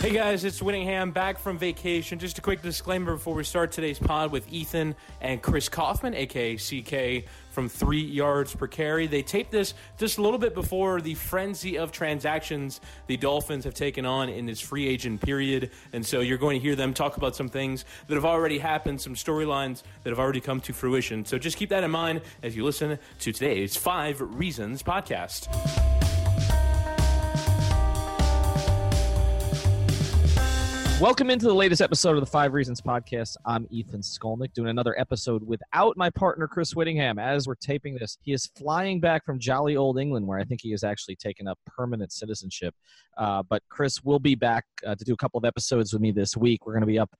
Hey guys, it's Whittingham back from vacation. Just a quick disclaimer before we start today's pod with Ethan and Chris Kaufman, aka CK from Three Yards Per Carry. They taped this just a little bit before the frenzy of transactions the Dolphins have taken on in this free agent period. And so you're going to hear them talk about some things that have already happened, some storylines that have already come to fruition. So just keep that in mind as you listen to today's Five Reasons podcast. Welcome into the latest episode of the Five Reasons Podcast. I'm Ethan Skolnick doing another episode without my partner Chris Whittingham. As we're taping this, he is flying back from jolly old England, where I think he has actually taken up permanent citizenship. Uh, but Chris will be back uh, to do a couple of episodes with me this week. We're going to be up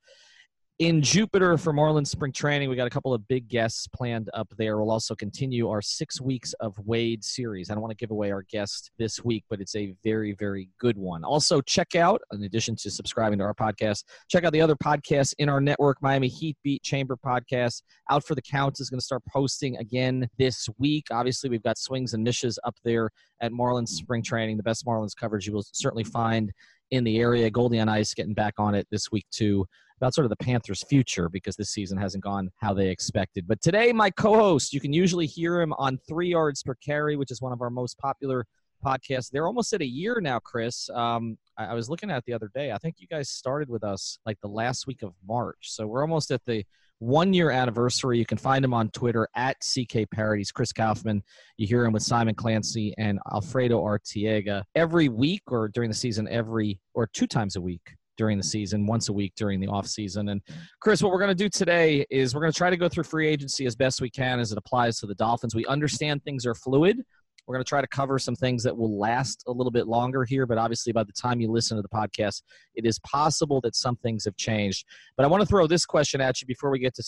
in Jupiter for Marlins spring training. We got a couple of big guests planned up there. We'll also continue our six weeks of Wade series. I don't want to give away our guest this week, but it's a very, very good one. Also, check out, in addition to subscribing to our podcast, check out the other podcasts in our network Miami Heat Beat Chamber podcast. Out for the Count is going to start posting again this week. Obviously, we've got swings and mishes up there at Marlins spring training. The best Marlins coverage you will certainly find in the area. Goldie on Ice getting back on it this week, too about sort of the Panthers' future because this season hasn't gone how they expected. But today, my co host, you can usually hear him on Three Yards Per Carry, which is one of our most popular podcasts. They're almost at a year now, Chris. Um, I, I was looking at the other day. I think you guys started with us like the last week of March. So we're almost at the one year anniversary. You can find him on Twitter at CK Parodies. Chris Kaufman. You hear him with Simon Clancy and Alfredo Artiega every week or during the season, every or two times a week during the season, once a week during the off season. And Chris, what we're going to do today is we're going to try to go through free agency as best we can as it applies to the Dolphins. We understand things are fluid. We're going to try to cover some things that will last a little bit longer here, but obviously, by the time you listen to the podcast, it is possible that some things have changed. But I want to throw this question at you before we get to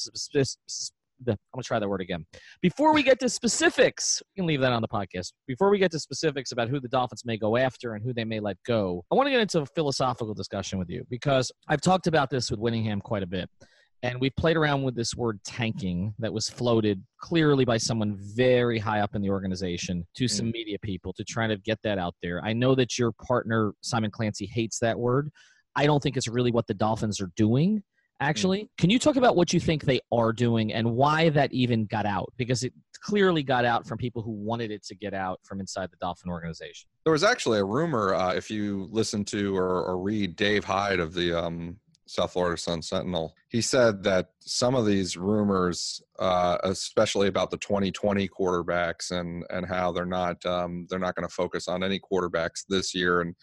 the, I'm gonna try that word again. Before we get to specifics, we can leave that on the podcast. Before we get to specifics about who the Dolphins may go after and who they may let go, I want to get into a philosophical discussion with you because I've talked about this with Whittingham quite a bit. And we've played around with this word tanking that was floated clearly by someone very high up in the organization to some mm. media people to try to get that out there. I know that your partner, Simon Clancy, hates that word. I don't think it's really what the Dolphins are doing actually. Mm. Can you talk about what you think they are doing and why that even got out? Because it clearly got out from people who wanted it to get out from inside the Dolphin organization. There was actually a rumor, uh, if you listen to or, or, read Dave Hyde of the um, South Florida Sun Sentinel, he said that some of these rumors, uh, especially about the 2020 quarterbacks and and how they're not um, they're not going to focus on any quarterbacks this year and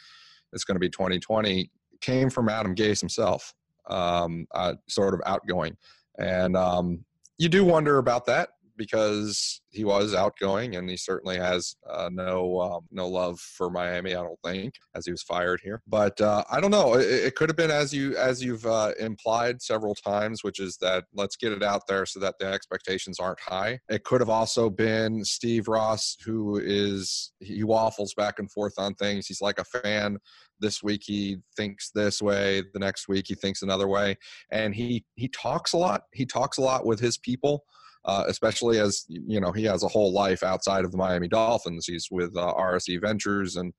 it's going to be 2020, came from Adam Gase himself um, uh, sort of outgoing. And um, you do wonder about that because he was outgoing and he certainly has uh, no um, no love for Miami. I don't think as he was fired here, but uh, I don't know. It, it, could have been as you as you've uh, implied several times, which is that let's get it out there so that the expectations aren't high. It could have also been Steve Ross, who is he waffles back and forth on things. He's like a fan this week he thinks this way the next week he thinks another way and he he talks a lot he talks a lot with his people uh, especially as you know he has a whole life outside of the miami dolphins. He's with uh, rse ventures and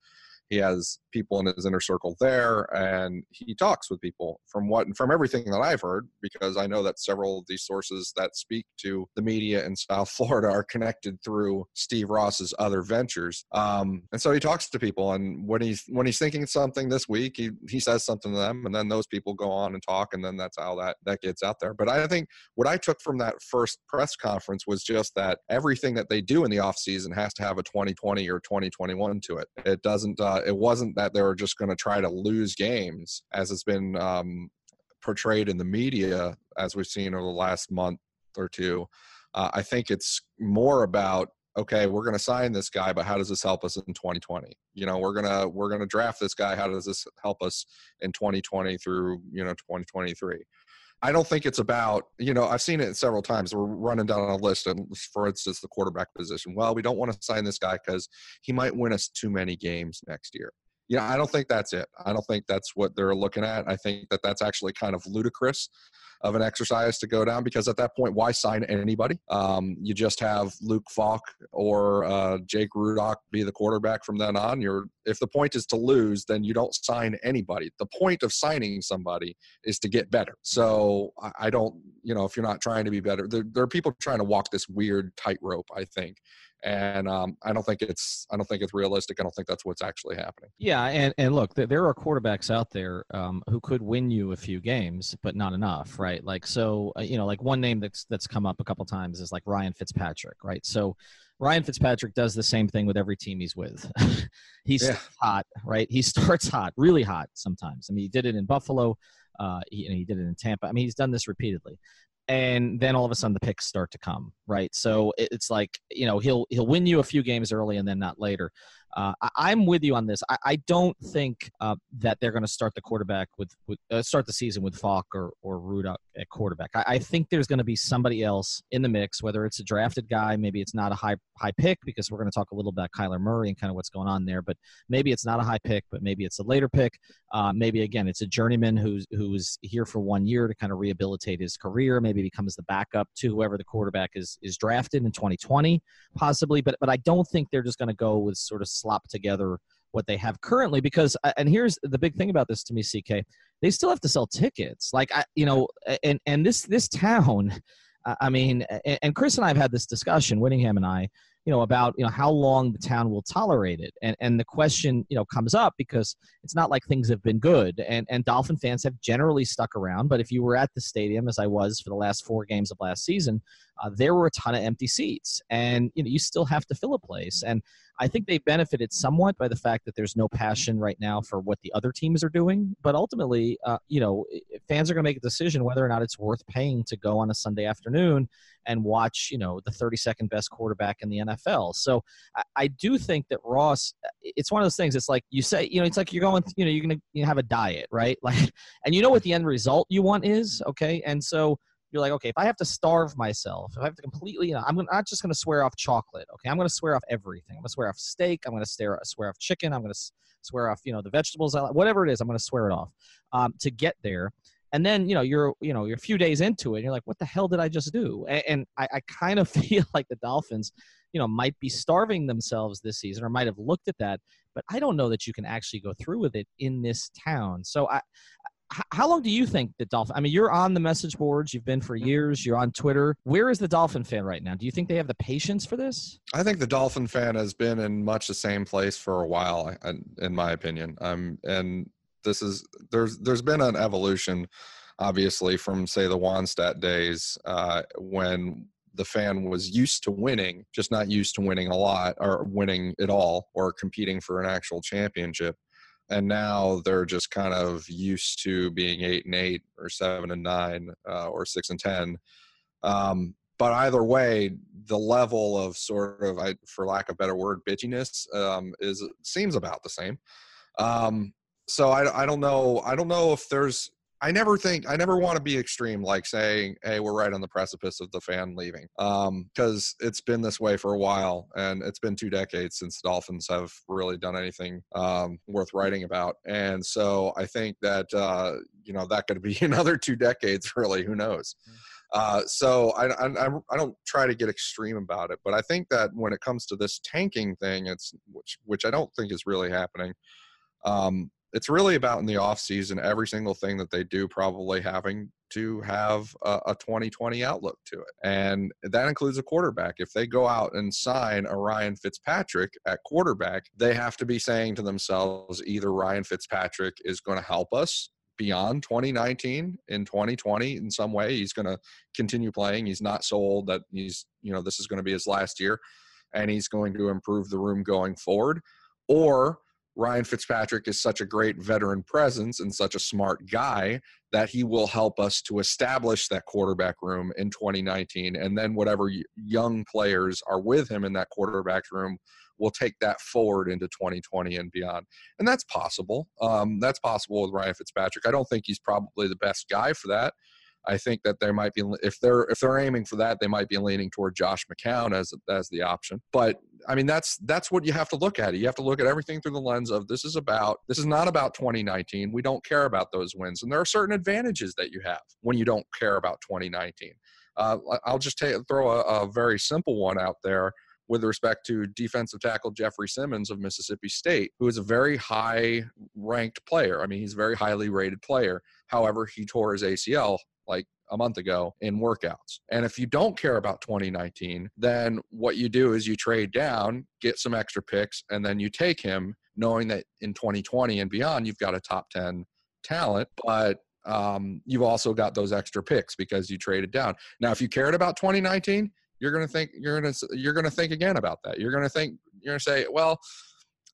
he has people in his inner circle there and he talks with people from what and from everything that i've heard because i know that several of these sources that speak to the media in south florida are connected through steve ross's other ventures. Um, and so he talks to people and when he's when he's thinking something this week he, he says something to them and then those people go on and talk and then that's how that that gets out there. But i think what i took from that first press conference was just that everything that they do in the off season has to have a 2020 or 2021 to it. It doesn't uh, it wasn't that they were just going to try to lose games, as it's been um, portrayed in the media, as we've seen over the last month or two. Uh, I think it's more about okay, we're going to sign this guy, but how does this help us in 2020? You know, we're gonna we're gonna draft this guy. How does this help us in 2020 through you know 2023? I don't think it's about, you know, I've seen it several times. We're running down a list, and for instance, the quarterback position. Well, we don't want to sign this guy because he might win us too many games next year. Yeah, I don't think that's it. I don't think that's what they're looking at. I think that that's actually kind of ludicrous of an exercise to go down because at that point, why sign anybody? Um, you just have Luke Falk or uh, Jake Rudock be the quarterback from then on. You're if the point is to lose, then you don't sign anybody. The point of signing somebody is to get better. So I, I don't, you know, if you're not trying to be better, there, there are people trying to walk this weird tightrope. I think, and um, I don't think it's I don't think it's realistic. I don't think that's what's actually happening. Yeah, and and look, there are quarterbacks out there um, who could win you a few games, but not enough, right? Like so, uh, you know, like one name that's that's come up a couple times is like Ryan Fitzpatrick, right? So. Ryan Fitzpatrick does the same thing with every team he's with. he's yeah. hot, right? He starts hot, really hot sometimes. I mean, he did it in Buffalo. Uh, he, he did it in Tampa. I mean, he's done this repeatedly and then all of a sudden the picks start to come right so it's like you know he'll he'll win you a few games early and then not later uh, I, am with you on this. I, I don't think uh, that they're going to start the quarterback with, with uh, start the season with Falk or or Rudock at quarterback. I, I think there's going to be somebody else in the mix, whether it's a drafted guy, maybe it's not a high high pick because we're going to talk a little about Kyler Murray and kind of what's going on there. But maybe it's not a high pick, but maybe it's a later pick. Uh, maybe again it's a journeyman who's who's here for one year to kind of rehabilitate his career. Maybe becomes the backup to whoever the quarterback is is drafted in 2020, possibly. But but I don't think they're just going to go with sort of slop together what they have currently because uh, and here's the big thing about this to me ck they still have to sell tickets like i you know and and this this town i mean and chris and i have had this discussion whittingham and i you know about you know how long the town will tolerate it. And and the question you know comes up because it's not like things have been good. And and dolphin fans have generally stuck around. But if you were at the stadium as i was for the last four games of last season uh, there were a ton of empty seats. And you know you still have to fill a place. And i think they benefited somewhat by the fact that there's no passion right now for what the other teams are doing but ultimately uh, you know fans are going to make a decision whether or not it's worth paying to go on a sunday afternoon and watch you know the 32nd best quarterback in the nfl so i, I do think that ross it's one of those things it's like you say you know it's like you're going you know you're going to you have a diet right? Like and you know what the end result you want is okay? And so you're like, okay, if I have to starve myself, if I have to completely, you know, I'm not just going to swear off chocolate. Okay, I'm going to swear off everything. I'm going to swear off steak. I'm going to swear, swear off chicken. I'm going to swear off, you know, the vegetables. Whatever it is, I'm going to swear it off um, to get there. And then, you know, you're, you know, you're a few days into it. And you're like, what the hell did I just do? And, and I, I kind of feel like the Dolphins, you know, might be starving themselves this season or might have looked at that. But I don't know that you can actually go through with it in this town. So I, how long do you think the Dolphin? I mean, you're on the message boards. You've been for years. You're on Twitter. Where is the Dolphin fan right now? Do you think they have the patience for this? I think the Dolphin fan has been in much the same place for a while, in my opinion. Um, and this is there's there's been an evolution, obviously, from say the Wannstedt days uh, when the fan was used to winning, just not used to winning a lot or winning at all or competing for an actual championship and now they're just kind of used to being eight and eight or seven and nine uh, or six and ten. Um, but either way, the level of sort of, I, for lack of better word, bitchiness um, is seems about the same. Um, so I, I don't know. I don't know if there's I never think I never want to be extreme, like saying, "Hey, we're right on the precipice of the fan leaving," because um, it's been this way for a while, and it's been two decades since the Dolphins have really done anything um, worth writing about. And so I think that uh, you know that could be another two decades, really. Who knows? Uh, so I, I, I don't try to get extreme about it, but I think that when it comes to this tanking thing, it's which which I don't think is really happening. Um, it's really about in the off season every single thing that they do probably having to have a, a 2020 outlook to it. And that includes a quarterback. If they go out and sign a ryan fitzpatrick at quarterback they have to be saying to themselves either ryan fitzpatrick is going to help us beyond 2019 in 2020 in some way. He's going to continue playing. He's not so old that he's you know this is going to be his last year and he's going to improve the room going forward. Or Ryan Fitzpatrick is such a great veteran presence and such a smart guy that he will help us to establish that quarterback room in 2019. And then whatever young players are with him in that quarterback room will take that forward into 2020 and beyond. And that's possible. Um, that's possible with Ryan Fitzpatrick. I don't think he's probably the best guy for that. I think that there might be if they're if they're aiming for that, they might be leaning toward Josh McCown as as the option. But I mean, that's that's what you have to look at. You have to look at everything through the lens of this is about this is not about 2019. We don't care about those wins, and there are certain advantages that you have when you don't care about 2019. Uh, I'll just take, throw a, a very simple one out there with respect to defensive tackle Jeffrey Simmons of Mississippi State, who is a very high ranked player. I mean, he's a very highly rated player. However, he tore his ACL like a month ago in workouts. And if you don't care about 2019, then what you do is you trade down, get some extra picks, and then you take him knowing that in 2020 and beyond, you've got a top 10 talent, but um, you've also got those extra picks because you traded down. Now, if you cared about 2019, you're going to think you're going to you're going to think again about that. You're going to think you're going to say, well,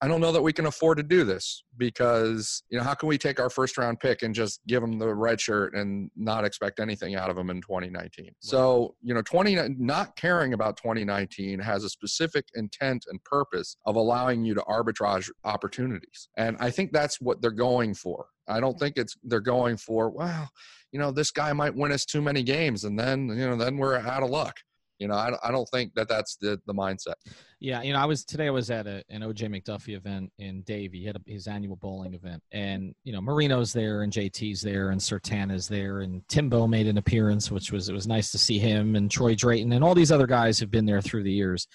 I don't know that we can afford to do this because you know how can we take our first round pick and just give them the red shirt and not expect anything out of them in 2019? Right. So you know, 20 not caring about 2019 has a specific intent and purpose of allowing you to arbitrage opportunities, and I think that's what they're going for. I don't think it's they're going for well, you know, this guy might win us too many games, and then you know, then we're out of luck. You know, I, I don't think that that's the, the mindset. Yeah, you know, I was today. I was at a, an OJ McDuffie event in Davie. He had a, his annual bowling event, and you know, Marino's there, and JT's there, and Surtain's there, and Timbo made an appearance, which was it was nice to see him, and Troy Drayton, and all these other guys have been there through the years.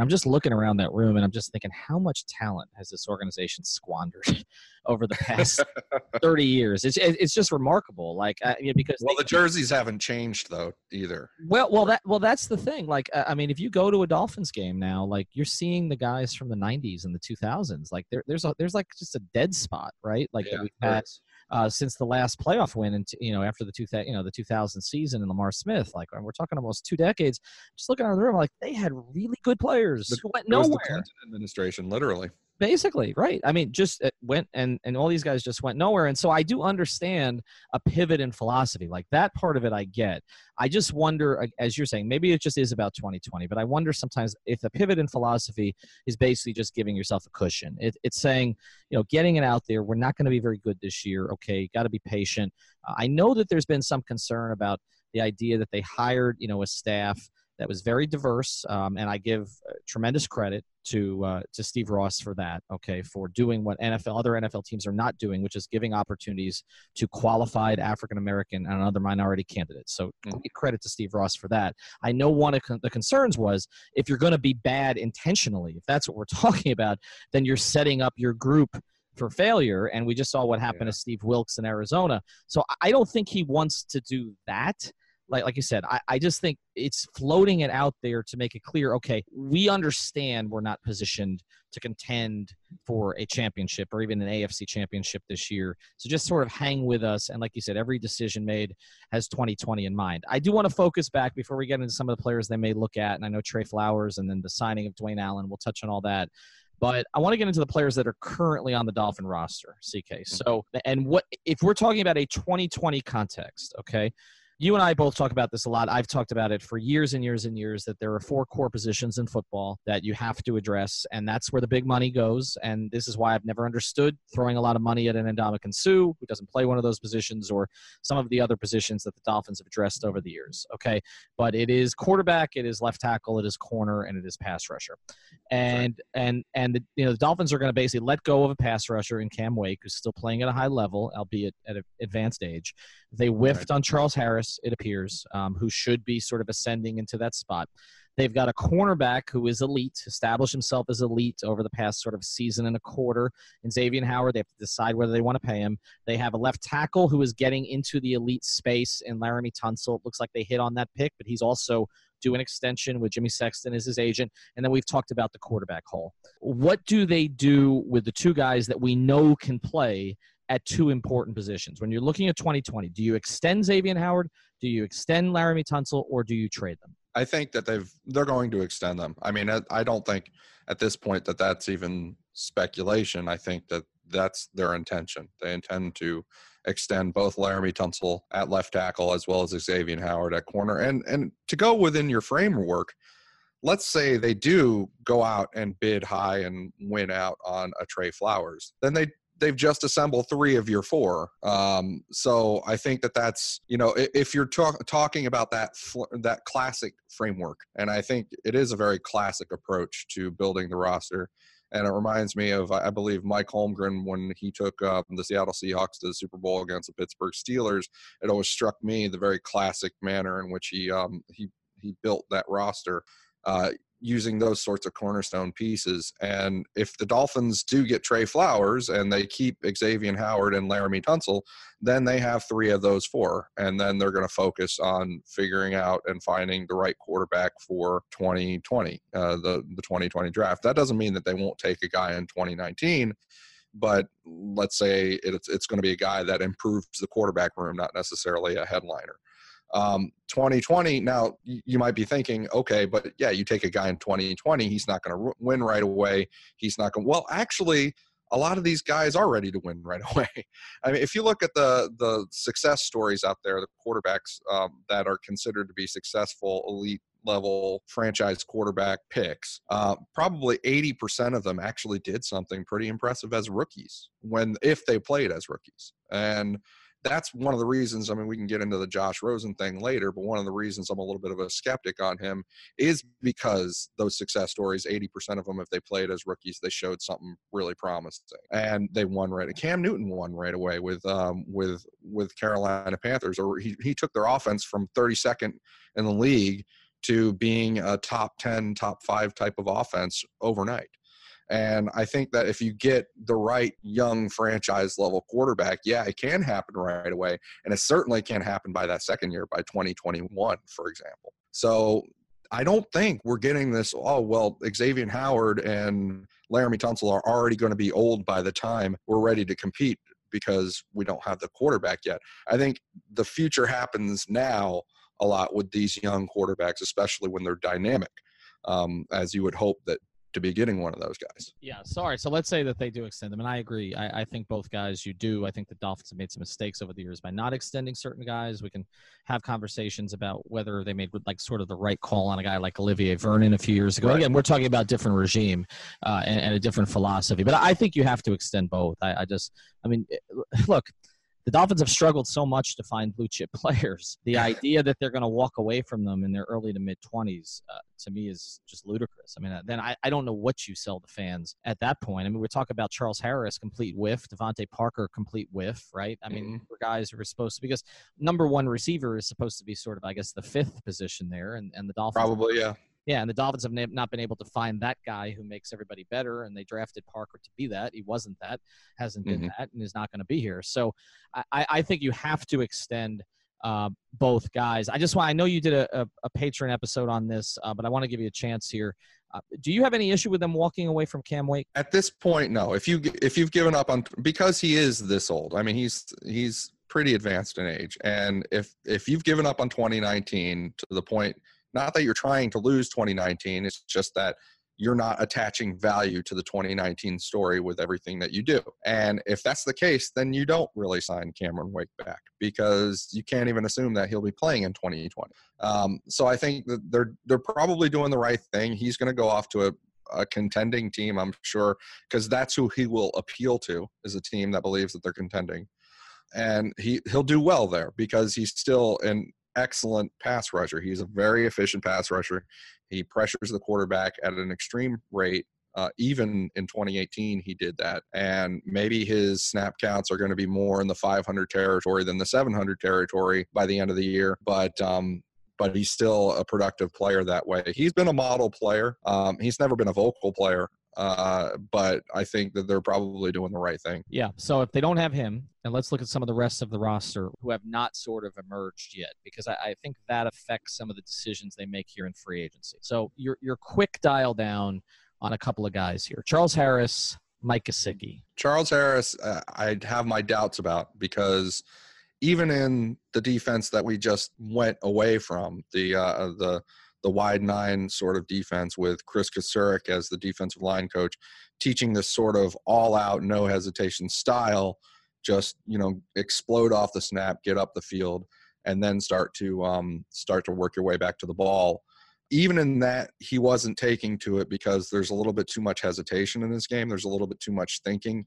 And I'm just looking around that room, and I'm just thinking, how much talent has this organization squandered over the past 30 years? It's it's just remarkable. Like, uh, because well, they, the jerseys haven't changed though either. Well, well, that well, that's the thing. Like, uh, I mean, if you go to a Dolphins game now, like you're seeing the guys from the 90s and the 2000s like there, there's a there's like just a dead spot right like yeah, we've had uh, since the last playoff win and you know after the two you know the 2000 season and Lamar Smith like we're talking almost two decades just looking around the room like they had really good players the, who went nowhere. administration literally basically right i mean just went and and all these guys just went nowhere and so i do understand a pivot in philosophy like that part of it i get. I just wonder as you're saying maybe it just is about 2020 but i wonder sometimes if a pivot in philosophy is basically just giving yourself a cushion. It, it's saying you know getting it out there we're not going to be very good this year okay got to be patient. Uh, i know that there's been some concern about the idea that they hired you know a staff that was very diverse, um, and I give uh, tremendous credit to uh, to Steve Ross for that. Okay, for doing what NFL other NFL teams are not doing, which is giving opportunities to qualified African American and other minority candidates. So mm-hmm. credit to Steve Ross for that. I know one of the concerns was if you're going to be bad intentionally, if that's what we're talking about, then you're setting up your group for failure. And we just saw what happened yeah. to Steve Wilks in Arizona. So I don't think he wants to do that like like you said, I, I just think it's floating it out there to make it clear. Okay, we understand we're not positioned to contend for a championship or even an AFC championship this year. So just sort of hang with us. And like you said, every decision made has 2020 in mind. I do want to focus back before we get into some of the players they may look at. And I know Trey Flowers and then the signing of Dwayne Allen. We'll touch on all that. But I want to get into the players that are currently on the Dolphin roster, CK. So, and what if we're talking about a 2020 context, okay? You and I both talk about this a lot. I've talked about it for years and years and years that there are four core positions in football that you have to address, and that's where the big money goes. And this is why I've never understood throwing a lot of money at an Ndamukong Suh, who doesn't play one of those positions, or some of the other positions that the Dolphins have addressed over the years. Okay, but it is quarterback, it is left tackle, it is corner, and it is pass rusher. And right. and and the, you know the Dolphins are going to basically let go of a pass rusher in Cam Wake, who's still playing at a high level, albeit at an advanced age. They whiffed right. on Charles Harris It appears, um, who should be sort of ascending into that spot. They've got a cornerback who is elite, established himself as elite over the past sort of season and a quarter. In Xavier Howard, they have to decide whether they want to pay him. They have a left tackle who is getting into the elite space in Laremy Tunsil. It looks like they hit on that pick, but he's also do an extension with Jimmy Sexton as his agent. And then we've talked about the quarterback hole. What do they do with the two guys that we know can play at two important positions? When you're looking at 2020, do you extend Xavier Howard? Do you extend Laremy Tunsil or do you trade them? I think that they've they're going to extend them. I mean, I, I don't think at this point that that's even speculation. I think that that's their intention. They intend to extend both Laremy Tunsil at left tackle as well as Xavier Howard at corner. And and to go within your framework, let's say they do go out and bid high and win out on a Trey Flowers, then they they've just assembled three of your four. Um, so I think that that's you know if you're talk, talking about that that classic framework, and I think it is a very classic approach to building the roster. And it reminds me of, I believe, Mike Holmgren when he took uh, the Seattle Seahawks to the Super Bowl against the Pittsburgh Steelers. It always struck me the very classic manner in which he um, he he built that roster. Uh, using those sorts of cornerstone pieces. And if the Dolphins do get Trey Flowers and they keep Xavier Howard and Laremy Tunsil, then they have three of those four. And then they're going to focus on figuring out and finding the right quarterback for 2020, uh, the, the 2020 draft. That doesn't mean that they won't take a guy in 2019 but let's say it's it's going to be a guy that improves the quarterback room, not necessarily a headliner. Um, 2020, now you might be thinking, okay, but yeah, you take a guy in 2020, he's not going to win right away. He's not going. Well, actually, a lot of these guys are ready to win right away. I mean, if you look at the the success stories out there, the quarterbacks um, that are considered to be successful, elite level franchise quarterback picks, uh, probably 80% of them actually did something pretty impressive as rookies when if they played as rookies. And that's one of the reasons. I mean, we can get into the Josh Rosen thing later, but one of the reasons I'm a little bit of a skeptic on him is because those success stories, 80% of them, if they played as rookies, they showed something really promising, and they won right. Cam Newton won right away with um, with with Carolina Panthers, or he he took their offense from 32nd in the league to being a top 10, top five type of offense overnight. And I think that if you get the right young franchise level quarterback, yeah, it can happen right away. And it certainly can happen by that second year, by 2021, for example. So I don't think we're getting this, oh, well, Xavier Howard and Laremy Tunsil are already going to be old by the time we're ready to compete because we don't have the quarterback yet. I think the future happens now a lot with these young quarterbacks, especially when they're dynamic. Um, as you would hope that to be getting one of those guys. Yeah, sorry. So let's say that they do extend them, and I agree. I, I, think both guys you do. I think the Dolphins have made some mistakes over the years by not extending certain guys. We can have conversations about whether they made like sort of the right call on a guy like Olivier Vernon a few years ago. Right. Again, we're talking about different regime uh, and, and, a different philosophy, but I think you have to extend both. I, I just, I mean, look, the Dolphins have struggled so much to find blue chip players. The idea that they're going to walk away from them in their early to mid 20s uh, to me is just ludicrous. I mean, uh, then I, I don't know what you sell the fans at that point. I mean, we're talking about Charles Harris, complete whiff, DeVante Parker, complete whiff, right? I mean, mm-hmm. for guys who are supposed to, because number one receiver is supposed to be sort of, I guess, the fifth position there, and, and the Dolphins. Probably, yeah. Yeah, and the Dolphins have not been able to find that guy who makes everybody better, and they drafted Parker to be that. He wasn't that, hasn't been mm-hmm. that, and is not going to be here. So I, I think you have to extend uh, both guys. I just want, I know you did a, a, a patron episode on this, uh, but I want to give you a chance here. Uh, do you have any issue with them walking away from Cam Wake? At this point, no. If you if you've given up on because he is this old, I mean he's he's pretty advanced in age, and if if you've given up on 2019 to the point not that you're trying to lose 2019, it's just that you're not attaching value to the 2019 story with everything that you do. And if that's the case, then you don't really sign Cameron Wake back because you can't even assume that he'll be playing in 2020. Um, so I think that they're they're probably doing the right thing. He's going to go off to a, a contending team, I'm sure, because that's who he will appeal to is a team that believes that they're contending. And he he'll do well there because he's still in excellent pass rusher. He's a very efficient pass rusher. He pressures the quarterback at an extreme rate. Uh, even in 2018, he did that. And maybe his snap counts are going to be more in the 500 territory than the 700 territory by the end of the year. But um, but he's still a productive player that way. He's been a model player. Um, he's never been a vocal player, uh, but I think that they're probably doing the right thing. Yeah. So if they don't have him, and let's look at some of the rest of the roster who have not sort of emerged yet, because I, I think that affects some of the decisions they make here in free agency. So your your quick dial down on a couple of guys here: Charles Harris, Mike Gesicki. Charles Harris, uh, I have my doubts about because even in the defense that we just went away from, the uh, the the wide nine sort of defense with Chris Kocurek as the defensive line coach, teaching this sort of all out, no hesitation style, just you know explode off the snap, get up the field, and then start to um, start to work your way back to the ball. Even in that, he wasn't taking to it because there's a little bit too much hesitation in his game. There's a little bit too much thinking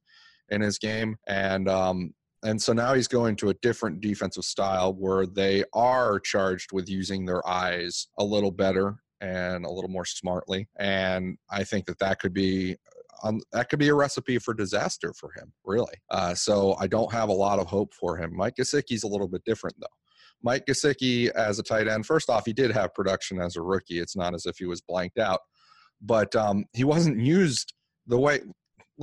in his game, and um, and so now he's going to a different defensive style where they are charged with using their eyes a little better and a little more smartly. And I think that that could be um, that could be a recipe for disaster for him, really. Uh, so I don't have a lot of hope for him. Mike Gesicki's a little bit different though. Mike Gesicki as a tight end, first off, he did have production as a rookie. It's not as if he was blanked out, but um, he wasn't used the way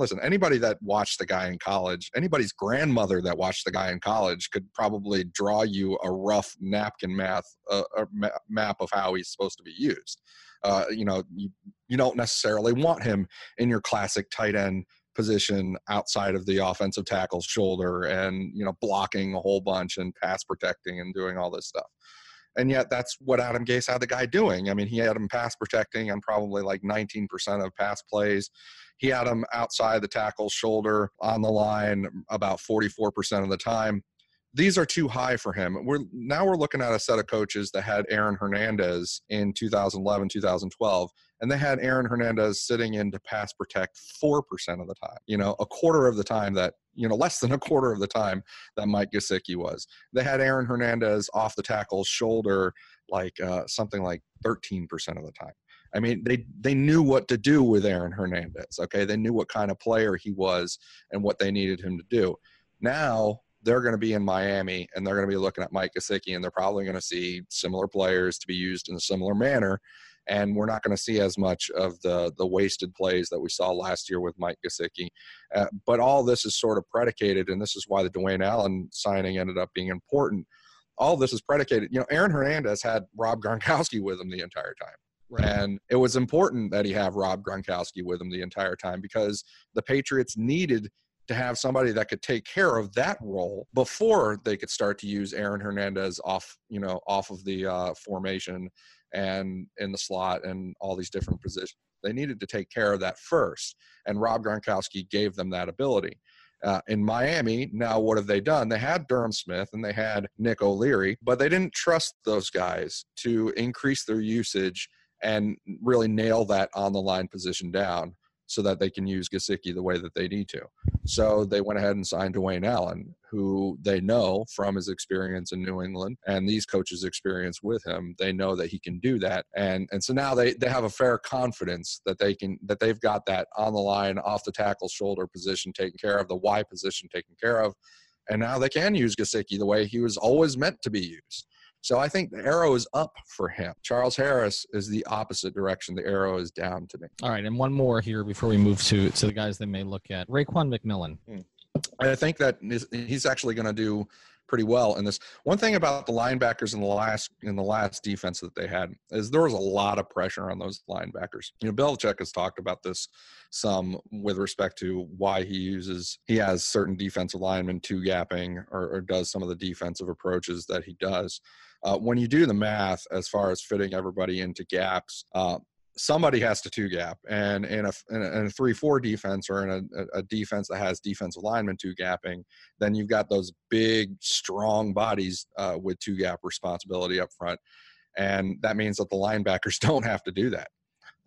listen, anybody that watched the guy in college, anybody's grandmother that watched the guy in college could probably draw you a rough napkin math uh, ma- map of how he's supposed to be used. Uh, you know, you, you don't necessarily want him in your classic tight end position outside of the offensive tackle's shoulder and you know blocking a whole bunch and pass protecting and doing all this stuff and yet that's what Adam Gase had the guy doing. I mean, he had him pass protecting on probably like 19% of pass plays. He had him outside the tackle's shoulder on the line about 44% of the time. These are too high for him. We're now we're looking at a set of coaches that had Aaron Hernandez in 2011, 2012, and they had Aaron Hernandez sitting in to pass protect 4% of the time. You know, a quarter of the time that you know, less than a quarter of the time that Mike Gesicki was. They had Aaron Hernandez off the tackle's shoulder like uh, something like 13% of the time. I mean, they they knew what to do with Aaron Hernandez. Okay, they knew what kind of player he was and what they needed him to do. Now they're going to be in Miami and they're going to be looking at Mike Gesicki and they're probably going to see similar players to be used in a similar manner and we're not going to see as much of the the wasted plays that we saw last year with Mike Gesicki. Uh, but all this is sort of predicated, and this is why the Dwayne Allen signing ended up being important. All this is predicated. You know, Aaron Hernandez had Rob Gronkowski with him the entire time. Right. And it was important that he have Rob Gronkowski with him the entire time because the Patriots needed to have somebody that could take care of that role before they could start to use Aaron Hernandez off, you know, off of the uh, formation and in the slot and all these different positions. They needed to take care of that first, and Rob Gronkowski gave them that ability. Uh, in Miami, now what have they done? They had Durham Smythe and they had Nick O'Leary, but they didn't trust those guys to increase their usage and really nail that on the line position down so that they can use Gesicki the way that they need to. So they went ahead and signed Dwayne Allen, who they know from his experience in New England and these coaches' experience with him, they know that he can do that. And and so now they they have a fair confidence that they can that they've got that on the line, off the tackle shoulder position taken care of, the Y position taken care of. And now they can use Gesicki the way he was always meant to be used. So I think the arrow is up for him. Charles Harris is the opposite direction. The arrow is down to me. All right, and one more here before we move to to the guys they may look at. Raekwon McMillan. Hmm. I think that he's actually going to do pretty well in this. One thing about the linebackers in the last in the last defense that they had is there was a lot of pressure on those linebackers. You know, Belichick has talked about this some with respect to why he uses he has certain defensive linemen two gapping or, or does some of the defensive approaches that he does. Uh, when you do the math as far as fitting everybody into gaps, uh, somebody has to two gap and in a, in a, in a three four defense or in a, a, defense that has defensive linemen two gapping then you've got those big strong bodies uh, with two gap responsibility up front and that means that the linebackers don't have to do that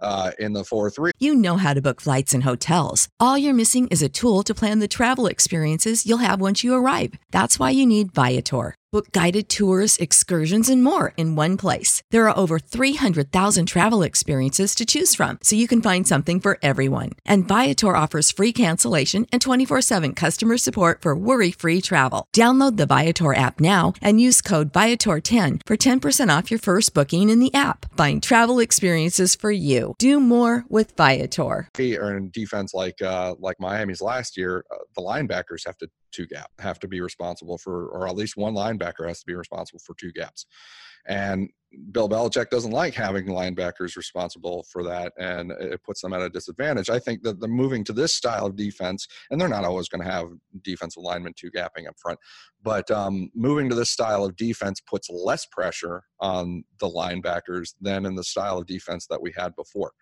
uh, in the 4-3 you know how to book flights and hotels. All you're missing is a tool to plan the travel experiences you'll have once you arrive. That's why you need viator Book guided tours, excursions, and more in one place. There are over 300,000 travel experiences to choose from, so you can find something for everyone. And Viator offers free cancellation and 24 7 customer support for worry free travel. Download the Viator app now and use code Viator10 for 10% off your first booking in the app. Find travel experiences for you. Do more with Viator. Or in defense like uh, like Miami's last year, uh, the linebackers have to two gap, have to be responsible for, or at least one linebacker has to be responsible for two gaps. And Bill Belichick doesn't like having linebackers responsible for that, and it puts them at a disadvantage. I think that the moving to this style of defense, and they're not always going to have defensive linemen two gapping up front, but um, moving to this style of defense puts less pressure on the linebackers than in the style of defense that we had before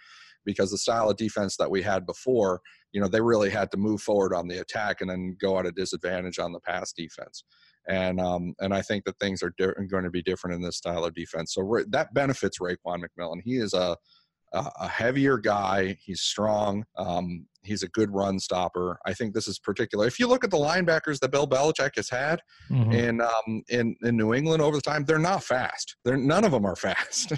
because the style of defense that we had before, you know, they really had to move forward on the attack and then go at a disadvantage on the pass defense. And um, and I think that things are di- going to be different in this style of defense. So that benefits Raekwon McMillan. He is a a heavier guy. He's strong. Um, he's a good run stopper. I think this is particular. If you look at the linebackers that Bill Belichick has had mm-hmm. in um, in in New England over the time, they're not fast. They're none of them are fast.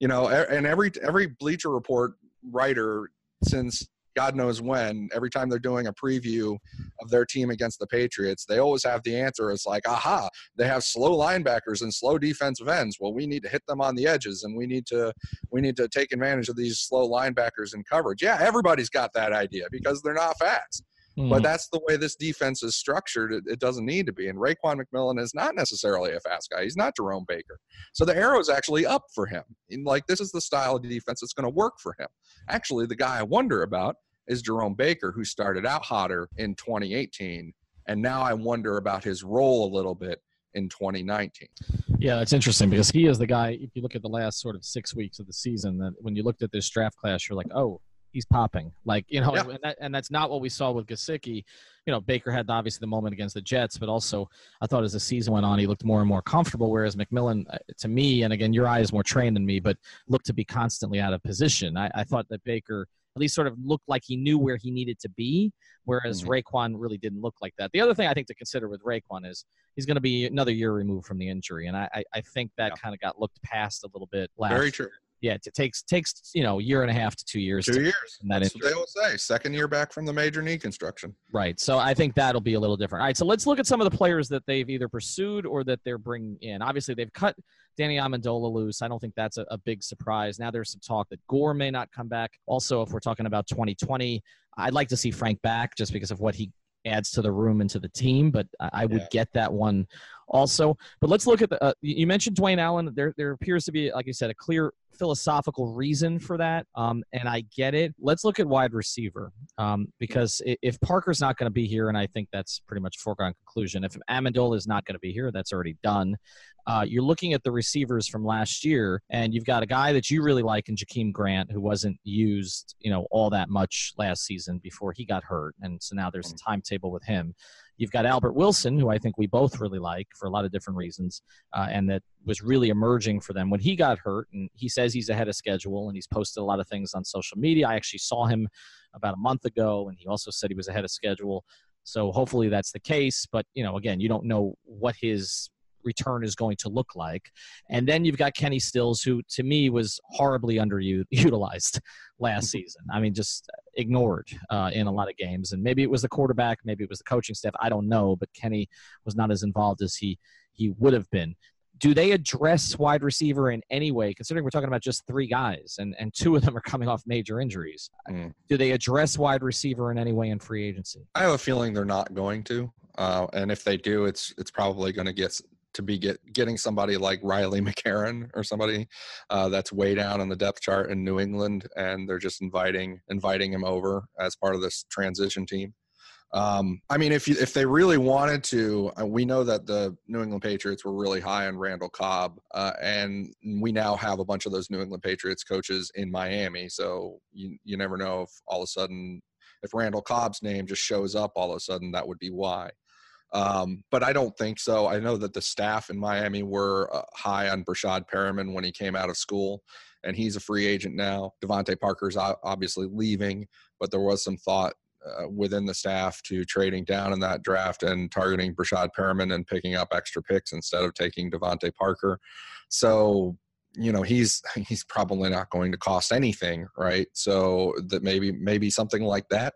you know, and every every Bleacher Report writer since God knows when, every time they're doing a preview of their team against the Patriots, they always have the answer. It's like, aha, they have slow linebackers and slow defensive ends. Well, we need to hit them on the edges and we need to we need to take advantage of these slow linebackers in coverage. Yeah, everybody's got that idea because they're not fast. Mm-hmm. But that's the way this defense is structured. It, it, doesn't need to be. And Raekwon McMillan is not necessarily a fast guy. He's not Jerome Baker. So the arrow is actually up for him. In, like this is the style of defense that's going to work for him. Actually, the guy I wonder about is Jerome Baker, who started out hotter in 2018, and now I wonder about his role a little bit in 2019. Yeah, it's interesting because he is the guy. If you look at the last sort of six weeks of the season, that when you looked at this draft class, you're like, oh, he's popping. Like you know, yeah. and, that, and that's not what we saw with Gesicki. You know, Baker had obviously the moment against the Jets, but also I thought as the season went on, he looked more and more comfortable. Whereas McMillan, uh, to me, and again, your eye is more trained than me, but looked to be constantly out of position. I, I thought that Baker at least sort of looked like he knew where he needed to be, whereas mm-hmm. Raekwon really didn't look like that. The other thing I think to consider with Raekwon is he's going to be another year removed from the injury, and I, I think that yeah. kind of got looked past a little bit last. Very true yeah, it takes takes you know a year and a half to two years. Two years. That That's what they will say. Second year back from the major knee construction. Right. So I think that'll be a little different. All right. So let's look at some of the players that they've either pursued or that they're bringing in. Obviously, they've cut Danny Amendola loose. I don't think that's a, a big surprise. Now there's some talk that Gore may not come back. Also, if we're talking about 2020, I'd like to see Frank back just because of what he adds to the room and to the team, but I would yeah. get that one also. But let's look at the. Uh, you mentioned Dwayne Allen. There, there appears to be, like you said, a clear philosophical reason for that, um, and I get it. Let's look at wide receiver um, because if Parker's not going to be here, and I think that's pretty much foregone conclusion. If Amendola is not going to be here, that's already done. Uh, you're looking at the receivers from last year, and you've got a guy that you really like in Jakeem Grant, who wasn't used, you know, all that much last season before he got hurt, and so now there's a timetable with him. You've got Albert Wilson, who I think we both really like for a lot of different reasons, uh, and that was really emerging for them when he got hurt. And he says he's ahead of schedule, and he's posted a lot of things on social media. I actually saw him about a month ago, and he also said he was ahead of schedule. So hopefully that's the case. But you know, again, you don't know what his return is going to look like. And then you've got Kenny Stills, who to me was horribly underutilized last season. I mean, just ignored uh, in a lot of games. And maybe it was the quarterback, maybe it was the coaching staff. I don't know, but Kenny was not as involved as he he would have been. Do they address wide receiver in any way, considering we're talking about just three guys and, and two of them are coming off major injuries? Mm. Do they address wide receiver in any way in free agency? I have a feeling they're not going to. Uh, and if they do, it's it's probably going to get to be get, getting somebody like Riley McCarron or somebody uh, that's way down on the depth chart in New England, and they're just inviting inviting him over as part of this transition team. Um, I mean, if you, if they really wanted to, uh, we know that the New England Patriots were really high on Randall Cobb, uh, and we now have a bunch of those New England Patriots coaches in Miami. So you you never know if all of a sudden if Randall Cobb's name just shows up all of a sudden, that would be why. Um, but I don't think so. I know that the staff in Miami were uh, high on Breshad Perriman when he came out of school, and he's a free agent now. DeVante Parker's obviously leaving, but there was some thought uh, within the staff to trading down in that draft and targeting Breshad Perriman and picking up extra picks instead of taking DeVante Parker. So you know he's he's probably not going to cost anything, right? So that maybe maybe something like that.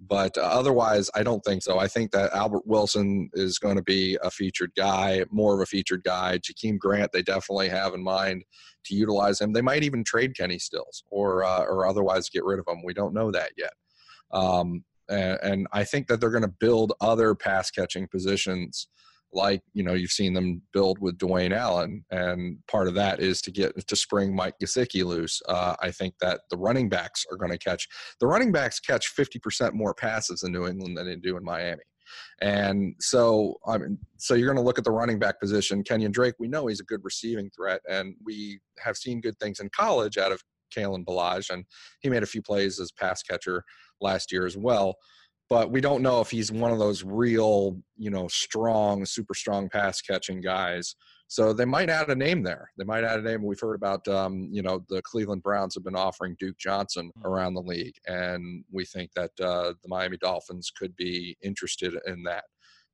But uh, otherwise, I don't think so. I think that Albert Wilson is going to be a featured guy, more of a featured guy. Jakeem Grant, they definitely have in mind to utilize him. They might even trade Kenny Stills or uh, or otherwise get rid of him. We don't know that yet. Um, and, and I think that they're going to build other pass catching positions like you know you've seen them build with Dwayne Allen, and part of that is to get to spring Mike Gesicki loose. Uh, I think that the running backs are going to catch the running backs catch 50% more passes in New England than they do in Miami. And so, I mean, so you're going to look at the running back position. Kenyon Drake, we know he's a good receiving threat, and we have seen good things in college out of Kalen Ballage, and he made a few plays as pass catcher last year as well but we don't know if he's one of those real, you know, strong, super strong pass catching guys. So they might add a name there. They might add a name. We've heard about, um, you know, the Cleveland Browns have been offering Duke Johnson mm. around the league, and we think that uh, the Miami Dolphins could be interested in that.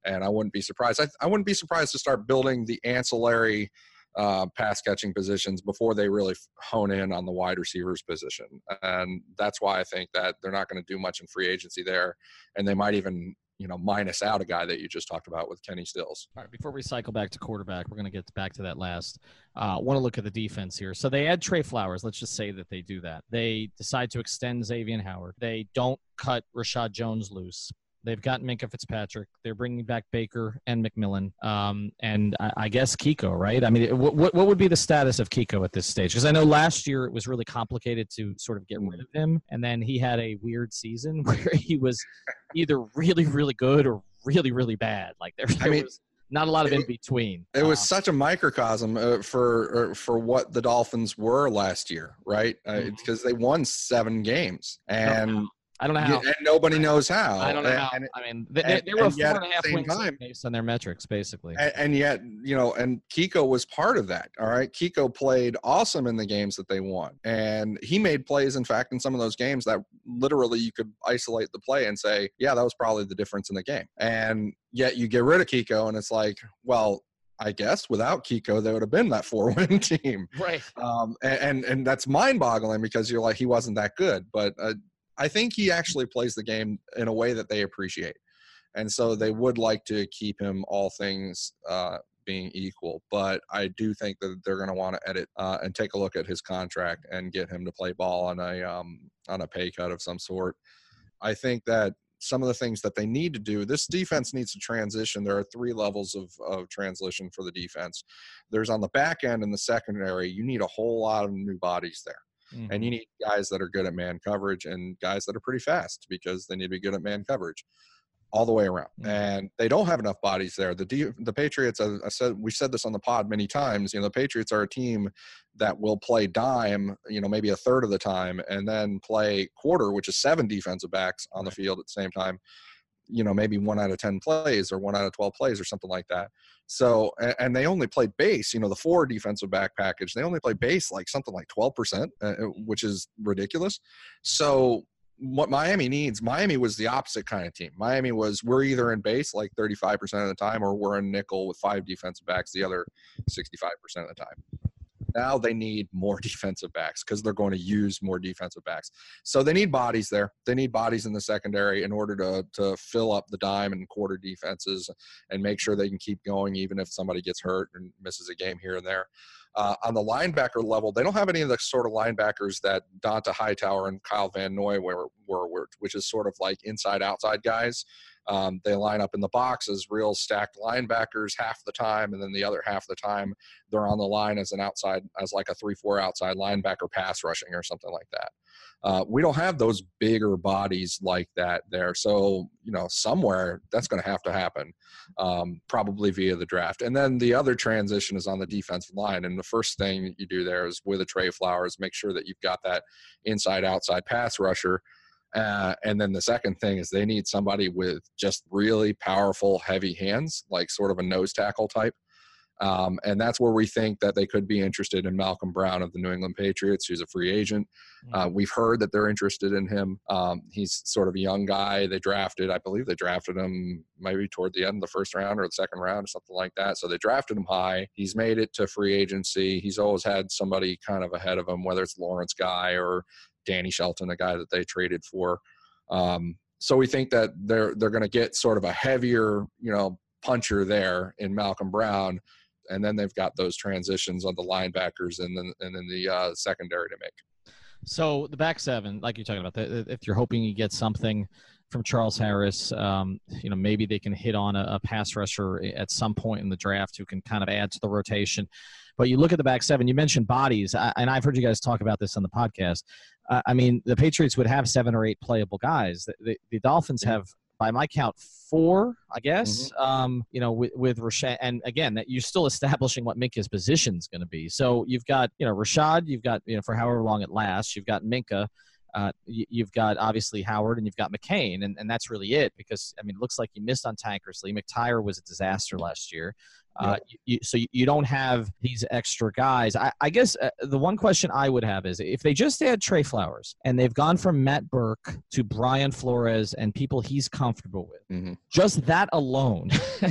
And I wouldn't be surprised. I, I wouldn't be surprised to start building the ancillary uh, pass catching positions before they really hone in on the wide receivers position. And that's why I think that they're not going to do much in free agency there. And they might even, you know, minus out a guy that you just talked about with Kenny Stills. All right. Before we cycle back to quarterback, we're going to get back to that last. Uh, want to look at the defense here. So they add Trey Flowers. Let's just say that they do that. They decide to extend Xavier Howard. They don't cut Reshad Jones loose. They've got Minkah Fitzpatrick. They're bringing back Baker and McMillan, um, and I, I, guess Kiko. Right? I mean, what, what what would be the status of Kiko at this stage? Because I know last year it was really complicated to sort of get rid of him, and then he had a weird season where he was either really really good or really really bad. Like there, there I mean, was not a lot of in between. It was um, such a microcosm uh, for uh, for what the Dolphins were last year, right? Because uh, mm-hmm. they won seven games, and I don't know how. and nobody knows how. I don't know how. And, I mean, they, and, they were four and a half wins time, based on their metrics, basically. And, and, yet, you know, and Kiko was part of that. All right, Kiko played awesome in the games that they won, and he made plays. In fact, in some of those games, that literally you could isolate the play and say, "Yeah, that was probably the difference in the game." And yet, you get rid of Kiko, and it's like, well, I guess without Kiko, they would have been that four win team. Right. Um, and, and, and that's mind boggling because you're like, he wasn't that good. But uh, I think he actually plays the game in a way that they appreciate. And so they would like to keep him all things uh, being equal. But I do think that they're going to want to edit uh, and take a look at his contract and get him to play ball on a um, on a pay cut of some sort. I think that some of the things that they need to do this defense needs to transition there are three levels of, of transition for the defense there's on the back end and the secondary you need a whole lot of new bodies there Mm-hmm. And you need guys that are good at man coverage and guys that are pretty fast because they need to be good at man coverage all the way around. Mm-hmm. And they don't have enough bodies there. The D, the Patriots, I, I said we said this on the pod many times. You know, the Patriots are a team that will play dime, you know, maybe a third of the time, and then play quarter, which is seven defensive backs on the field at the same time. You know, maybe one out of ten plays or one out of twelve plays or something like that. So, and they only played base, you know, the four defensive back package, they only play base like something like 12%, uh, uh, which is ridiculous. So, what Miami needs, Miami was the opposite kind of team. Miami was, we're either in base like 35% of the time, or we're in nickel with five defensive backs the other 65% of the time. Now they need more defensive backs because they're going to use more defensive backs. So they need bodies there. They need bodies in the secondary in order to to fill up the dime and quarter defenses and make sure they can keep going even if somebody gets hurt and misses a game here and there. Uh, on the linebacker level, they don't have any of the sort of linebackers that Dont'a Hightower and Kyle Van Noy were, were, were which is sort of like inside outside guys. Um, they line up in the box as real stacked linebackers half the time, and then the other half the time they're on the line as an outside, as like a three-four outside linebacker pass rushing or something like that. Uh, we don't have those bigger bodies like that there. So, you know, somewhere that's going to have to happen, um, probably via the draft. And then the other transition is on the defensive line. And the first thing you do there is with a Trey Flowers, make sure that you've got that inside outside pass rusher uh, and then the second thing is they need somebody with just really powerful, heavy hands, like sort of a nose tackle type. Um, and that's where we think that they could be interested in Malcolm Brown of the New England Patriots, who's a free agent. Uh, we've heard that they're interested in him. Um, he's sort of a young guy. They drafted, I believe they drafted him maybe toward the end of the first round or the second round or something like that. So they drafted him high. He's made it to free agency. He's always had somebody kind of ahead of him, whether it's Lawrence Guy or Danny Shelton, a guy that they traded for. Um, so we think that they're they're going to get sort of a heavier, you know, puncher there in Malcolm Brown, and then they've got those transitions on the linebackers and then and then the uh, secondary to make. So the back seven, like you're talking about, if you're hoping you get something from Charles Harris, um, you know maybe they can hit on a, a, pass rusher at some point in the draft who can kind of add to the rotation. But you look at the back seven. You mentioned bodies, and I've heard you guys talk about this on the podcast. Uh, I mean, the Patriots would have seven or eight playable guys. The, the, the Dolphins have by my count, four, I guess. Mm-hmm. Um, you know, with with Reshad, and again, that you're still establishing what Minkah's position is going to be. So you've got you know Reshad, you've got you know for however long it lasts, you've got Minkah. Uh, you, have got obviously Howard and you've got McCain, and, and that's really it because I mean, it looks like you missed on Tankersley. McTyer was a disaster last year. Uh, you, so you don't have these extra guys. I, I guess uh, the one question I would have is if they just add Trey Flowers and they've gone from Matt Burke to Brian Flores and people he's comfortable with, mm-hmm. just that alone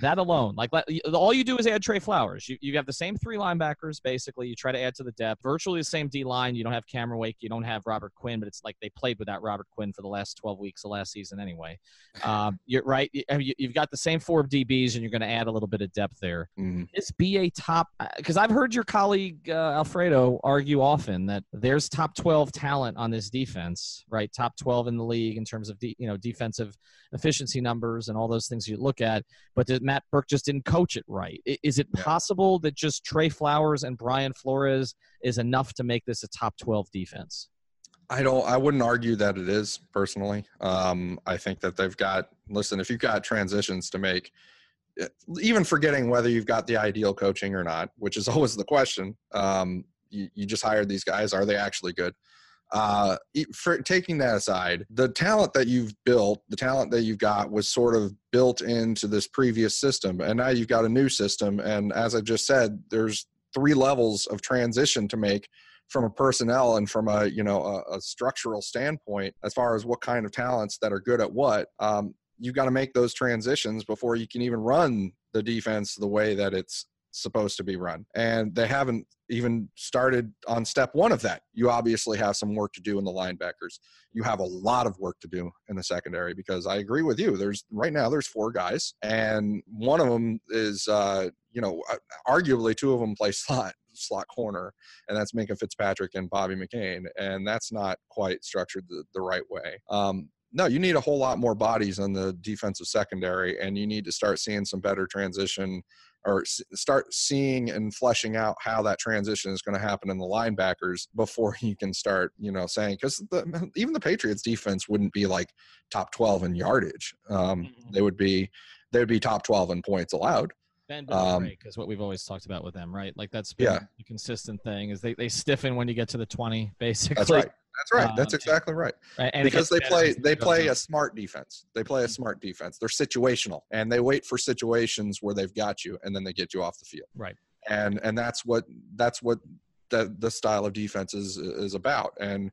That alone, like all you do is add Trey Flowers. You, you have the same three linebackers basically. You try to add to the depth. Virtually the same D line. You don't have Cameron Wake. You don't have Robert Quinn, but it's like they played without Robert Quinn for the last 12 weeks of last season anyway. Um, you're right. You, have got the same four DBs, and you're going to add a little bit of depth there. Mm. This be a top because uh, I've heard your colleague uh, Alfredo argue often that there's top 12 talent on this defense, right? Top 12 in the league in terms of de- you know defensive efficiency numbers and all those things you look at, but Matt Burke just didn't coach it right. Is it possible that just Trey Flowers and Brian Flores is enough to make this a top 12 defense? I don't. I wouldn't argue that it is personally. Um, I think that they've got. Listen, if you've got transitions to make, eh, even forgetting whether you've got the ideal coaching or not, which is always the question. Um, you, you just hired these guys. Are they actually good? Uh, for taking that aside, the talent that you've built, the talent that you've got was sort of built into this previous system. And now you've got a new system. And as I just said, there's three levels of transition to make from a personnel and from a you know a, a structural standpoint as far as what kind of talents that are good at what um, you've got to make those transitions before you can even run the defense the way that it's supposed to be run. And they haven't even started on step one of that. You obviously have some work to do in the linebackers. You have a lot of work to do in the secondary because I agree with you. There's right now there's four guys, and one of them is uh, you know uh, arguably two of them play slot slot corner, and that's Minkah Fitzpatrick and Bobby McCain, and that's not quite structured the, the right way. Um, no, you need a whole lot more bodies on the defensive secondary, and you need to start seeing some better transition or start seeing and fleshing out how that transition is going to happen in the linebackers before you can start, you know, saying because even the Patriots defense wouldn't be like top 12 in yardage. Um, mm-hmm. They would be they would be top 12 in points allowed. Bend um, break is what we've always talked about with them, right? Like that's been yeah. a consistent thing is they, they stiffen when you get to the 20, basically. That's right. That's right. That's um, exactly right. right. because they play they play a smart defense. They play a smart defense. They're situational and they wait for situations where they've got you and then they get you off the field. Right. And and that's what that's what the the style of defense is is about. And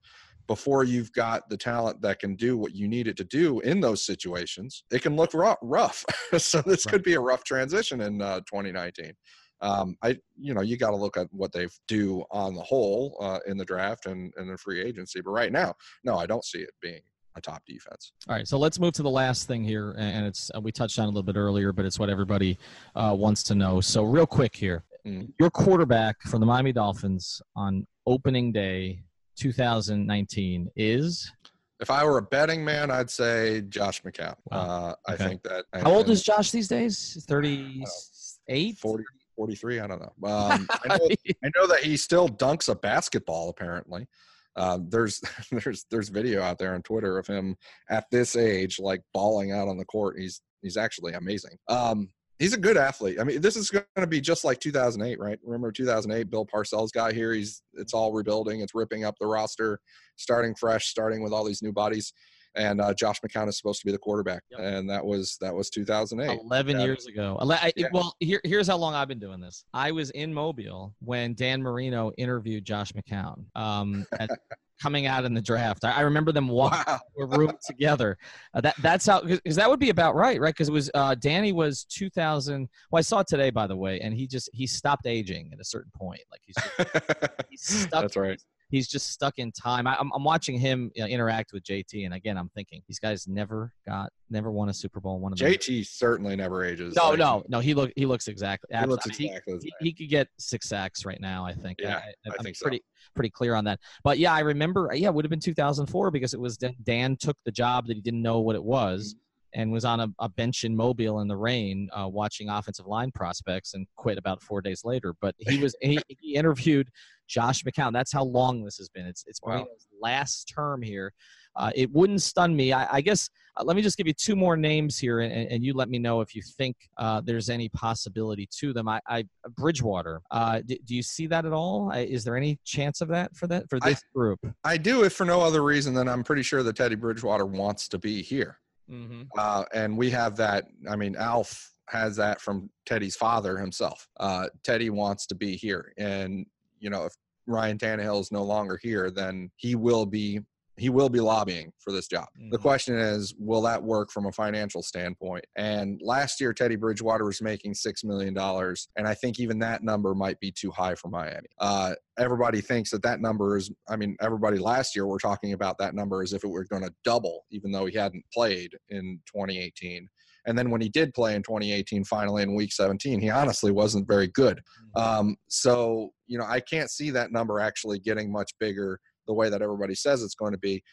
before you've got the talent that can do what you need it to do in those situations, it can look rough. so this right. could be a rough transition in uh, 2019 um, I you know you got to look at what they do on the whole uh, in the draft and and the free agency. But right now, no, I don't see it being a top defense. All right, so let's move to the last thing here, and it's uh, we touched on a little bit earlier, but it's what everybody uh, wants to know. So real quick here, mm. your quarterback from the Miami Dolphins on opening day 2019 is. If I were a betting man, I'd say Josh McCown. Wow. Uh, I think that. How old is Josh these days? 38? 40, 43. I don't know. Um, I, know I know that he still dunks a basketball. Apparently, um, there's there's there's video out there on Twitter of him at this age, like bawling out on the court. He's he's actually amazing. Um, he's a good athlete. I mean, this is going to be just like 2008, right? Remember 2008? Bill Parcells got here. He's it's all rebuilding. It's ripping up the roster, starting fresh, starting with all these new bodies. And uh, Josh McCown is supposed to be the quarterback, Yep. and that was that was 2008. 11 Yeah. years ago. I, Yeah. Well, here, here's how long I've been doing this. I was in Mobile when Dan Marino interviewed Josh McCown um, at, coming out in the draft. I, I remember them walking Wow. a room together. Uh, that that's how because that would be about right, right? Because it was uh, Danny was 2000. Well, I saw it today, by the way, and he just he stopped aging at a certain point. Like he's just, he's stuck. That's right. He's just stuck in time. I, I'm, I'm watching him you know, interact with JT, and again, I'm thinking these guys never got, never won a Super Bowl. One of them. JT certainly never ages. No, Like, no, no. He look he looks exactly. He looks I mean, he- exactly he, he could get six sacks right now. I think. Yeah, I, I am think so. pretty pretty clear on that. But yeah, I remember. Yeah, it would have been 2004 because it was Dan, Dan took the job that he didn't know what it was. Mm-hmm. And was on a, a bench in Mobile in the rain, uh, watching offensive line prospects, and quit about four days later. But he was he, he interviewed Josh McCown. That's how long this has been. It's it's Wow. Marino's last term here. Uh, it wouldn't stun me. I, I guess uh, let me just give you two more names here, and, and you let me know if you think uh, there's any possibility to them. I, I Bridgewater. Uh, do, do you see that at all? I, is there any chance of that for that for this group? I do, if for no other reason than I'm pretty sure that Teddy Bridgewater wants to be here. Mm-hmm. Uh, and we have that. I mean, Alf has that from Teddy's father himself. Uh, Teddy wants to be here, and you know, if Ryan Tannehill is no longer here, then he will be he will be lobbying for this job. The Mhm. question is, will that work from a financial standpoint? And last year, Teddy Bridgewater was making six million dollars, and I think even that number might be too high for Miami. Uh, everybody thinks that that number is. I mean, everybody last year were talking about that number as if it were going to double, even though he hadn't played in 2018. And then when he did play in 2018, finally in Week 17, he honestly wasn't very good. Um, so you know, I can't see that number actually getting much bigger the way that everybody says it's going to be.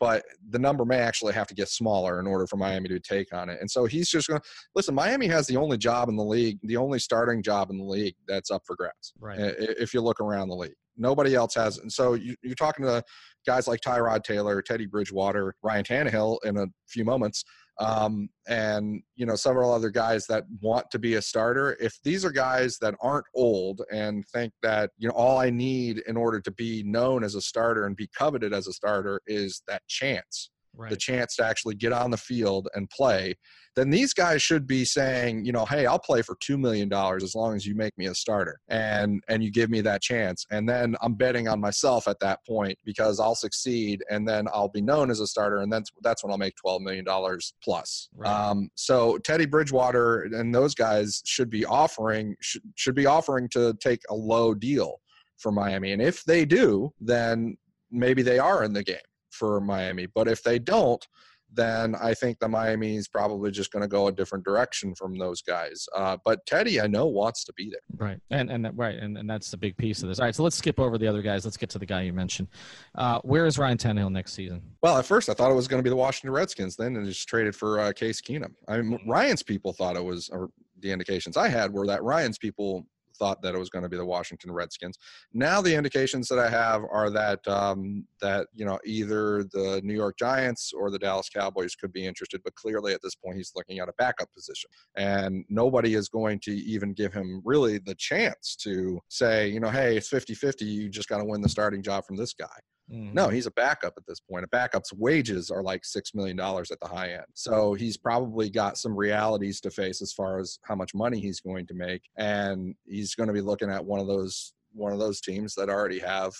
But the number may actually have to get smaller in order for Miami to take on it. And so he's just going to listen. Miami has the only job in the league, the only starting job in the league that's up for grabs. Right. If you look around the league, nobody else has. And so you, you're talking to guys like Tyrod Taylor, Teddy Bridgewater, Ryan Tannehill in a few moments, um, and you know several other guys that want to be a starter. If these are guys that aren't old and think that you know all I need in order to be known as a starter and be coveted as a starter is that chance Right. the chance to actually get on the field and play, then these guys should be saying, you know, hey, I'll play for two million dollars as long as you make me a starter and and you give me that chance. And then I'm betting on myself at that point because I'll succeed and then I'll be known as a starter and that's that's when I'll make twelve million dollars plus. Right. Um, so Teddy Bridgewater and those guys should be offering should, should be offering to take a low deal for Miami. And if they do, then maybe they are in the game for Miami. But if they don't, then I think the Miami is probably just going to go a different direction from those guys. Uh, but Teddy, I know, wants to be there. Right, and and that, right, and, and that's the big piece of this. All right, so let's skip over the other guys. Let's get to the guy you mentioned. Uh, where is Ryan Tannehill next season? Well, at first I thought it was going to be the Washington Redskins. Then it just traded for uh, Case Keenum. I mean, Ryan's people thought it was, or the indications I had were that Ryan's people thought that it was going to be the Washington Redskins. Now the indications that I have are that um, that you know either the New York Giants or the Dallas Cowboys could be interested, but clearly at this point he's looking at a backup position, and nobody is going to even give him really the chance to say, you know, hey, it's 50-50. You just got to win the starting job from this guy. Mm-hmm. No, he's a backup at this point. A backup's wages are like six million dollars at the high end. So he's probably got some realities to face as far as how much money he's going to make, and he's going to be looking at one of those one of those teams that already have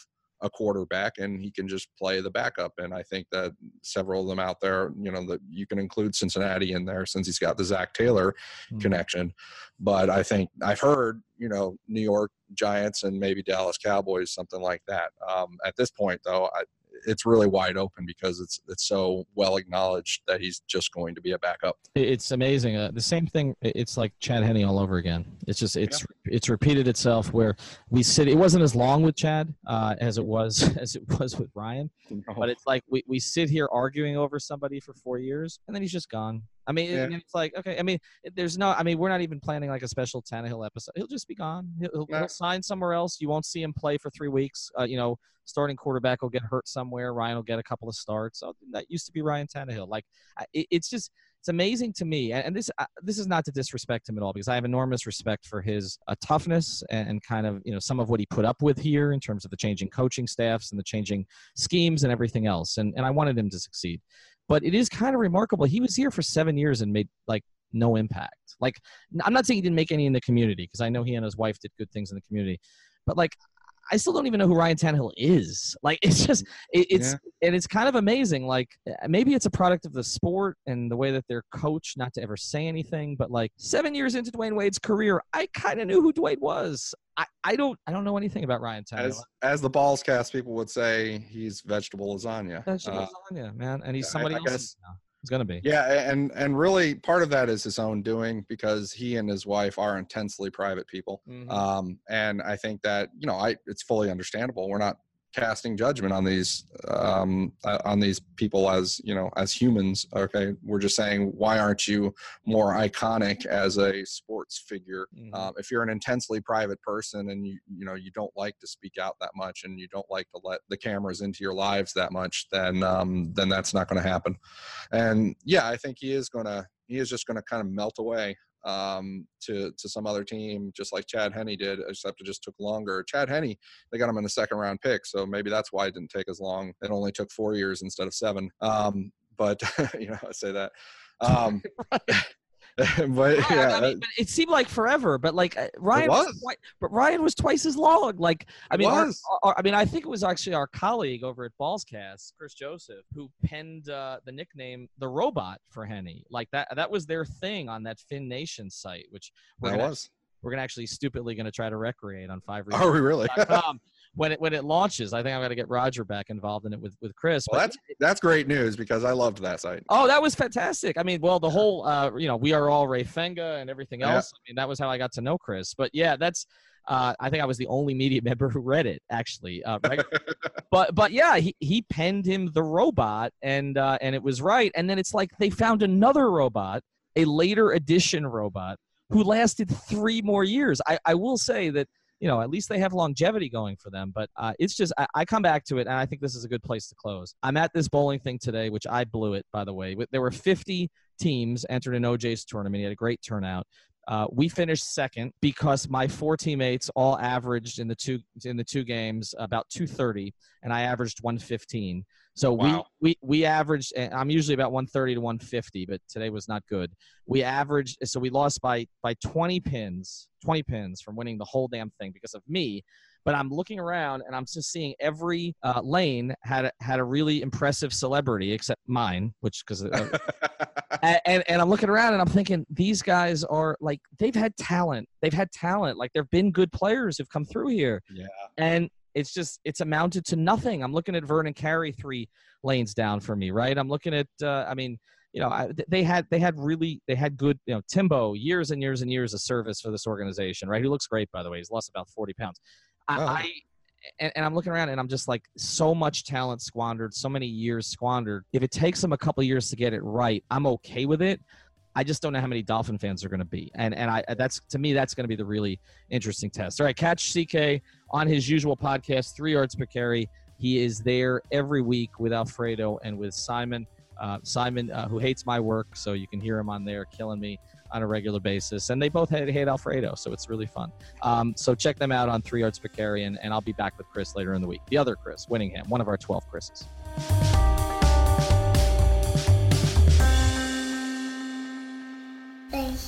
a quarterback and he can just play the backup and i think that several of them out there you know that you can include cincinnati in there since he's got the zac taylor Mhm. connection but i think i've heard you know new york giants and maybe dallas cowboys something like that um, at this point though I, it's really wide open because it's it's so well acknowledged that he's just going to be a backup It's amazing. Uh, the same thing. It's like Chad Henne all over again. It's just it's it's repeated itself. Where we sit. It wasn't as long with Chad uh, as it was as it was with Ryan. But it's like we, we sit here arguing over somebody for four years, and then he's just gone. I mean, Yeah. it's like okay. I mean, there's no. I mean, we're not even planning like a special Tannehill episode. He'll just be gone. He'll, he'll, Yeah. he'll sign somewhere else. You won't see him play for three weeks. Uh, you know, starting quarterback will get hurt somewhere. Ryan will get a couple of starts. So that used to be Ryan Tannehill. Like it, it's just it's amazing to me, and and this uh, this is not to disrespect him at all because I have enormous respect for his uh, toughness and, and kind of you know some of what he put up with here in terms of the changing coaching staffs and the changing schemes and everything else, and and I wanted him to succeed. But it is kind of remarkable. He was here for seven years and made like no impact. Like, I'm not saying he didn't make any in the community because I know he and his wife did good things in the community, but like, I still don't even know who Ryan Tannehill is. Like, it's just, it, it's, yeah. and it's kind of amazing. Like, maybe it's a product of the sport and the way that they're coached not to ever say anything. But like, seven years into Dwyane Wade's career, I kind of knew who Dwyane was. I, I don't, I don't know anything about Ryan Tannehill. As, as the Ballscast people would say, he's vegetable lasagna. Vegetable uh, lasagna, man, and he's somebody I, I else. Guess, going to be. Yeah, and and really part of that is his own doing because he and his wife are intensely private people. Mm-hmm. Um, and I think that you know, I it's fully understandable. We're not casting judgment on these um, uh, on these people as you know as humans okay? We're just saying why aren't you more iconic as a sports figure? Mm-hmm. um, if you're an intensely private person and you you know you don't like to speak out that much and you don't like to let the cameras into your lives that much then um, then that's not going to happen. And yeah i think he is going to he is just going to kind of melt away um, to to some other team, just like Chad Henne did, except it just took longer. Chad Henne, they got him in the second round pick, so maybe that's why it didn't take as long. It only took four years instead of seven. Um, but you know, I say that. Um, but yeah, yeah I mean, but it seemed like forever. But like uh, Ryan was. was twice, but Ryan was twice as long. Like I mean, our, our, I mean, I think it was actually our colleague over at Ballscast, Chris Joseph, who penned uh, the nickname the Robot for Henne. Like that, that was their thing on that Finn Nation site, which that was we're gonna actually stupidly gonna try to recreate on five. Are we really? when it when it launches, I think I'm gonna get Roger back involved in it with with Chris. Well, that's that's great news because I loved that site. Oh, that was fantastic. I mean, well, the whole uh, you know, we are all Ray Fenga and everything else. Yeah. I mean, that was how I got to know Chris. But yeah, that's. Uh, I think I was the only media member who read it, actually. Uh, right? but but yeah, he, he penned him the robot, and uh, and it was right. And then it's like they found another robot, a later edition robot, who lasted three more years. I, I will say that you know, at least they have longevity going for them. But uh, it's just, I, I, come back to it, and I think this is a good place to close. I'm at this bowling thing today, which I blew it, by the way. There were 50 teams entered in OJ's tournament. He had a great turnout. Uh, we finished second because my four teammates all averaged in the two in the two games about 230, and I averaged 115. So wow. we, we we averaged. I'm usually about 130 to 150, but today was not good. We averaged. So we lost by by 20 pins, 20 pins from winning the whole damn thing because of me. But I'm looking around and I'm just seeing every uh, lane had a, had a really impressive celebrity except mine, which because. Uh, and, and, and I'm looking around and I'm thinking these guys are like they've had talent. They've had talent. Like there've been good players who've come through here. Yeah. And it's just it's amounted to nothing. I'm looking at Vernon Carey three lanes down for me, right? I'm looking at uh, I mean, you know, I, they had they had really they had good, you know, Timbo years and years and years of service for this organization, right? Who looks great by the way. He's lost about 40 pounds. I, oh. I and, and, I'm looking around and I'm just like, so much talent squandered, so many years squandered. If it takes them a couple years to get it right, I'm okay with it. I just don't know how many Dolphin fans are going to be, and and I that's to me that's going to be the really interesting test. All right, catch CK on his usual podcast, Three Yards Per Carry. He is there every week with Alfredo and with Simon. Uh, Simon, uh, who hates my work, so you can hear him on there killing me on a regular basis. And they both hate, hate Alfredo, so it's really fun. Um, so check them out on Three Yards Per Carry, and, and I'll be back with Chris later in the week. The other Chris, Whittingham, one of our 12 Chris's.